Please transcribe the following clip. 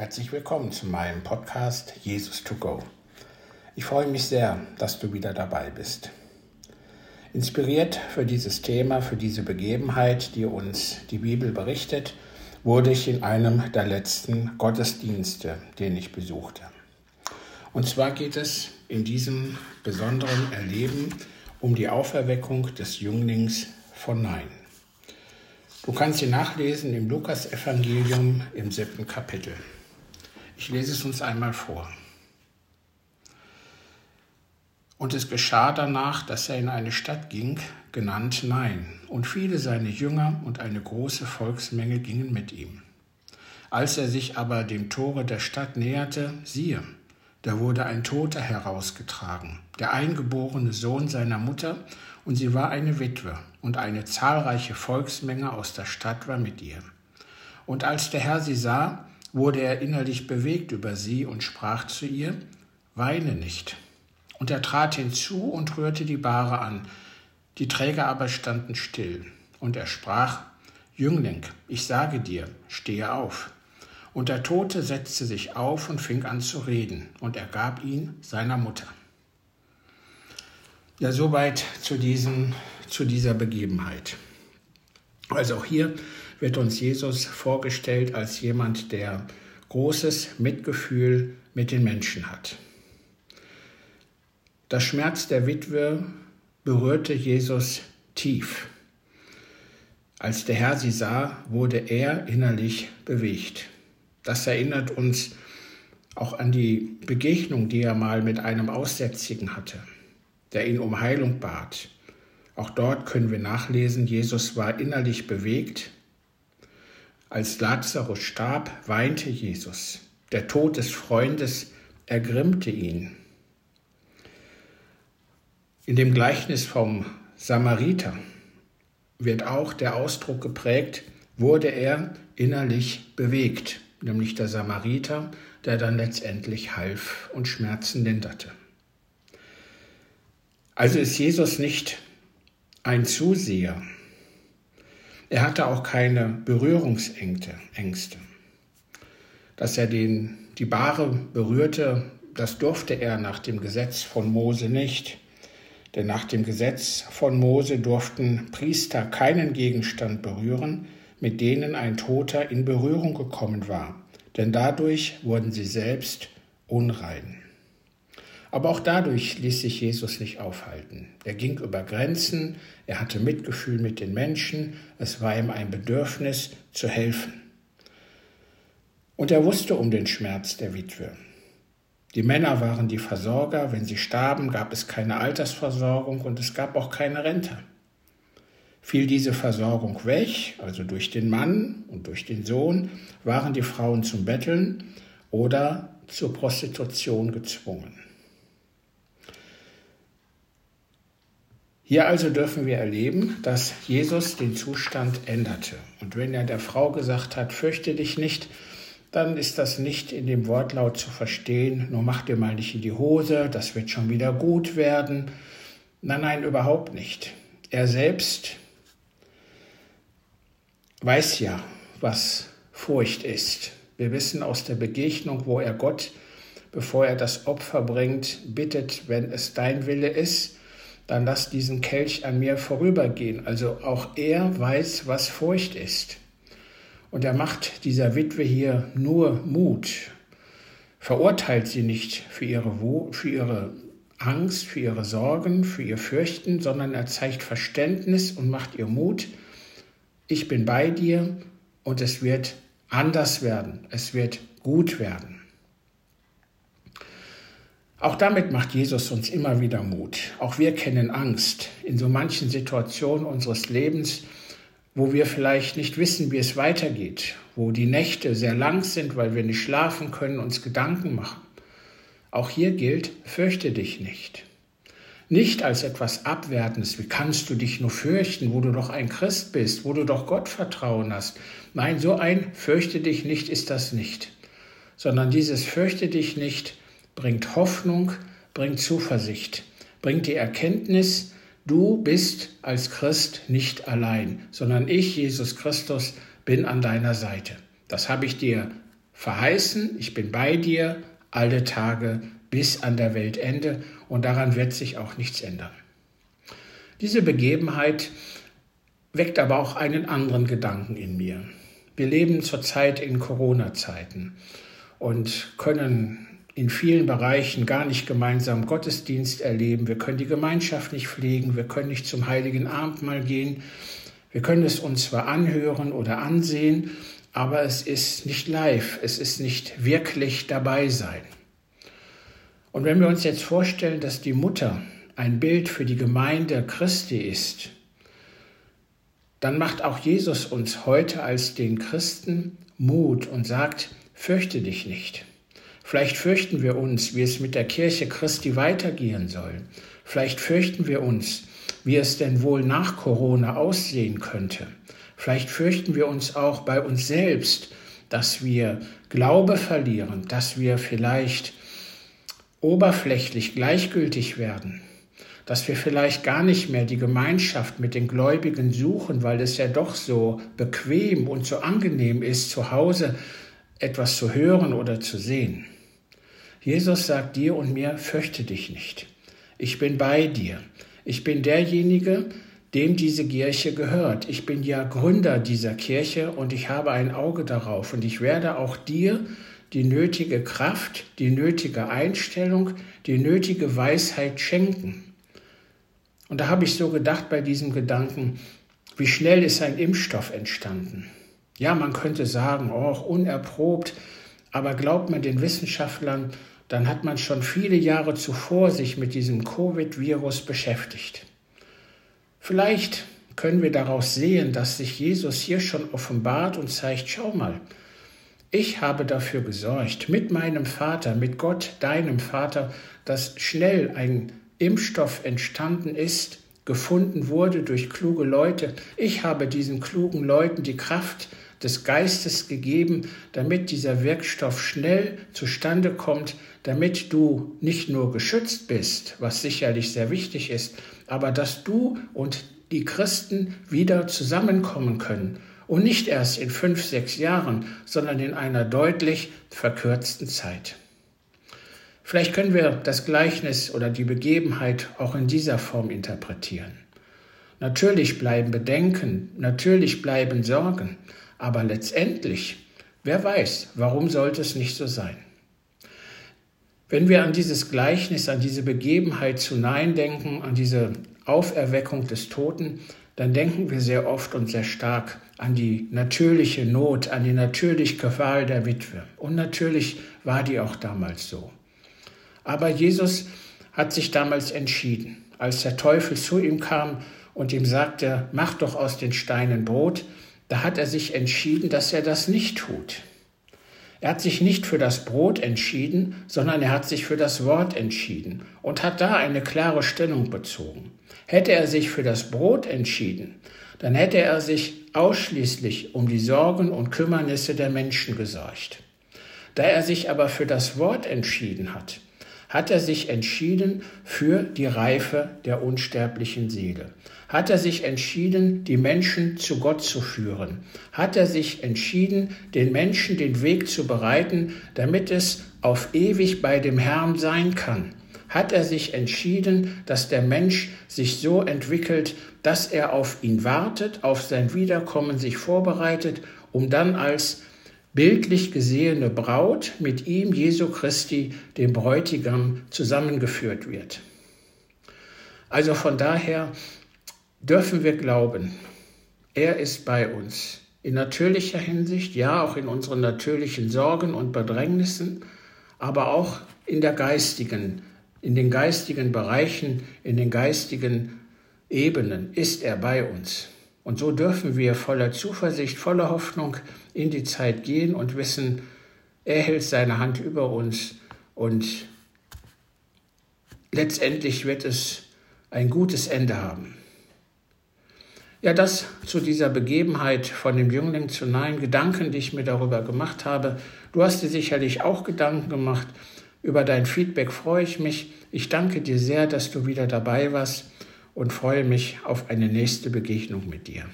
Herzlich willkommen zu meinem Podcast Jesus to Go. Ich freue mich sehr, dass du wieder dabei bist. Inspiriert für dieses Thema, für diese Begebenheit, die uns die Bibel berichtet, wurde ich in einem der letzten Gottesdienste, den ich besuchte. Und zwar geht es in diesem besonderen Erleben um die Auferweckung des Jünglings von Nein. Du kannst sie nachlesen im Lukas-Evangelium im siebten Kapitel. Ich lese es uns einmal vor. Und es geschah danach, dass er in eine Stadt ging, genannt Nein, und viele seine Jünger und eine große Volksmenge gingen mit ihm. Als er sich aber dem Tore der Stadt näherte, siehe, da wurde ein Toter herausgetragen, der eingeborene Sohn seiner Mutter, und sie war eine Witwe, und eine zahlreiche Volksmenge aus der Stadt war mit ihr. Und als der Herr sie sah, wurde er innerlich bewegt über sie und sprach zu ihr, Weine nicht. Und er trat hinzu und rührte die Bahre an, die Träger aber standen still. Und er sprach, Jüngling, ich sage dir, stehe auf. Und der Tote setzte sich auf und fing an zu reden, und er gab ihn seiner Mutter. Ja, soweit zu, diesen, zu dieser Begebenheit. Also auch hier wird uns Jesus vorgestellt als jemand, der großes Mitgefühl mit den Menschen hat. Der Schmerz der Witwe berührte Jesus tief. Als der Herr sie sah, wurde er innerlich bewegt. Das erinnert uns auch an die Begegnung, die er mal mit einem Aussätzigen hatte, der ihn um Heilung bat. Auch dort können wir nachlesen, Jesus war innerlich bewegt, als Lazarus starb, weinte Jesus. Der Tod des Freundes ergrimmte ihn. In dem Gleichnis vom Samariter wird auch der Ausdruck geprägt, wurde er innerlich bewegt, nämlich der Samariter, der dann letztendlich half und Schmerzen linderte. Also ist Jesus nicht ein Zuseher, er hatte auch keine Berührungsängste. Dass er den, die Bahre berührte, das durfte er nach dem Gesetz von Mose nicht. Denn nach dem Gesetz von Mose durften Priester keinen Gegenstand berühren, mit denen ein Toter in Berührung gekommen war, denn dadurch wurden sie selbst unrein. Aber auch dadurch ließ sich Jesus nicht aufhalten. Er ging über Grenzen, er hatte Mitgefühl mit den Menschen, es war ihm ein Bedürfnis zu helfen. Und er wusste um den Schmerz der Witwe. Die Männer waren die Versorger, wenn sie starben, gab es keine Altersversorgung und es gab auch keine Rente. Fiel diese Versorgung weg, also durch den Mann und durch den Sohn, waren die Frauen zum Betteln oder zur Prostitution gezwungen. Hier also dürfen wir erleben, dass Jesus den Zustand änderte. Und wenn er der Frau gesagt hat, fürchte dich nicht, dann ist das nicht in dem Wortlaut zu verstehen, nur mach dir mal nicht in die Hose, das wird schon wieder gut werden. Nein, nein, überhaupt nicht. Er selbst weiß ja, was Furcht ist. Wir wissen aus der Begegnung, wo er Gott, bevor er das Opfer bringt, bittet, wenn es dein Wille ist, dann lass diesen Kelch an mir vorübergehen. Also auch er weiß, was Furcht ist. Und er macht dieser Witwe hier nur Mut, verurteilt sie nicht für ihre, für ihre Angst, für ihre Sorgen, für ihr Fürchten, sondern er zeigt Verständnis und macht ihr Mut. Ich bin bei dir und es wird anders werden, es wird gut werden. Auch damit macht Jesus uns immer wieder Mut. Auch wir kennen Angst in so manchen Situationen unseres Lebens, wo wir vielleicht nicht wissen, wie es weitergeht, wo die Nächte sehr lang sind, weil wir nicht schlafen können, uns Gedanken machen. Auch hier gilt, fürchte dich nicht. Nicht als etwas Abwertendes, wie kannst du dich nur fürchten, wo du doch ein Christ bist, wo du doch Gott vertrauen hast. Nein, so ein fürchte dich nicht ist das nicht, sondern dieses fürchte dich nicht bringt Hoffnung, bringt Zuversicht, bringt die Erkenntnis, du bist als Christ nicht allein, sondern ich, Jesus Christus, bin an deiner Seite. Das habe ich dir verheißen, ich bin bei dir alle Tage bis an der Weltende und daran wird sich auch nichts ändern. Diese Begebenheit weckt aber auch einen anderen Gedanken in mir. Wir leben zurzeit in Corona-Zeiten und können in vielen Bereichen gar nicht gemeinsam Gottesdienst erleben. Wir können die Gemeinschaft nicht pflegen, wir können nicht zum heiligen Abendmahl gehen. Wir können es uns zwar anhören oder ansehen, aber es ist nicht live, es ist nicht wirklich dabei sein. Und wenn wir uns jetzt vorstellen, dass die Mutter ein Bild für die Gemeinde Christi ist, dann macht auch Jesus uns heute als den Christen Mut und sagt, fürchte dich nicht. Vielleicht fürchten wir uns, wie es mit der Kirche Christi weitergehen soll. Vielleicht fürchten wir uns, wie es denn wohl nach Corona aussehen könnte. Vielleicht fürchten wir uns auch bei uns selbst, dass wir Glaube verlieren, dass wir vielleicht oberflächlich gleichgültig werden, dass wir vielleicht gar nicht mehr die Gemeinschaft mit den Gläubigen suchen, weil es ja doch so bequem und so angenehm ist, zu Hause etwas zu hören oder zu sehen. Jesus sagt dir und mir, fürchte dich nicht. Ich bin bei dir. Ich bin derjenige, dem diese Kirche gehört. Ich bin ja Gründer dieser Kirche und ich habe ein Auge darauf und ich werde auch dir die nötige Kraft, die nötige Einstellung, die nötige Weisheit schenken. Und da habe ich so gedacht bei diesem Gedanken, wie schnell ist ein Impfstoff entstanden? Ja, man könnte sagen, oh, unerprobt, aber glaubt man den Wissenschaftlern, dann hat man schon viele Jahre zuvor sich mit diesem Covid-Virus beschäftigt. Vielleicht können wir daraus sehen, dass sich Jesus hier schon offenbart und zeigt, schau mal, ich habe dafür gesorgt, mit meinem Vater, mit Gott, deinem Vater, dass schnell ein Impfstoff entstanden ist, gefunden wurde durch kluge Leute. Ich habe diesen klugen Leuten die Kraft des Geistes gegeben, damit dieser Wirkstoff schnell zustande kommt, damit du nicht nur geschützt bist, was sicherlich sehr wichtig ist, aber dass du und die Christen wieder zusammenkommen können und nicht erst in fünf, sechs Jahren, sondern in einer deutlich verkürzten Zeit. Vielleicht können wir das Gleichnis oder die Begebenheit auch in dieser Form interpretieren. Natürlich bleiben Bedenken, natürlich bleiben Sorgen, aber letztendlich, wer weiß, warum sollte es nicht so sein? Wenn wir an dieses Gleichnis, an diese Begebenheit zu Nein denken, an diese Auferweckung des Toten, dann denken wir sehr oft und sehr stark an die natürliche Not, an die natürliche Qual der Witwe. Und natürlich war die auch damals so. Aber Jesus hat sich damals entschieden. Als der Teufel zu ihm kam und ihm sagte, mach doch aus den Steinen Brot, da hat er sich entschieden, dass er das nicht tut. Er hat sich nicht für das Brot entschieden, sondern er hat sich für das Wort entschieden und hat da eine klare Stellung bezogen. Hätte er sich für das Brot entschieden, dann hätte er sich ausschließlich um die Sorgen und Kümmernisse der Menschen gesorgt. Da er sich aber für das Wort entschieden hat, hat er sich entschieden für die Reife der unsterblichen Seele. Hat er sich entschieden, die Menschen zu Gott zu führen. Hat er sich entschieden, den Menschen den Weg zu bereiten, damit es auf ewig bei dem Herrn sein kann. Hat er sich entschieden, dass der Mensch sich so entwickelt, dass er auf ihn wartet, auf sein Wiederkommen sich vorbereitet, um dann als bildlich gesehene Braut mit ihm, Jesu Christi, dem Bräutigam, zusammengeführt wird. Also von daher dürfen wir glauben, er ist bei uns. In natürlicher Hinsicht, ja, auch in unseren natürlichen Sorgen und Bedrängnissen, aber auch in der geistigen, in den geistigen Bereichen, in den geistigen Ebenen ist er bei uns. Und so dürfen wir voller Zuversicht, voller Hoffnung in die Zeit gehen und wissen, er hält seine Hand über uns und letztendlich wird es ein gutes Ende haben. Ja, das zu dieser Begebenheit von dem Jüngling zu Nein, Gedanken, die ich mir darüber gemacht habe. Du hast dir sicherlich auch Gedanken gemacht. Über dein Feedback freue ich mich. Ich danke dir sehr, dass du wieder dabei warst und freue mich auf eine nächste Begegnung mit dir.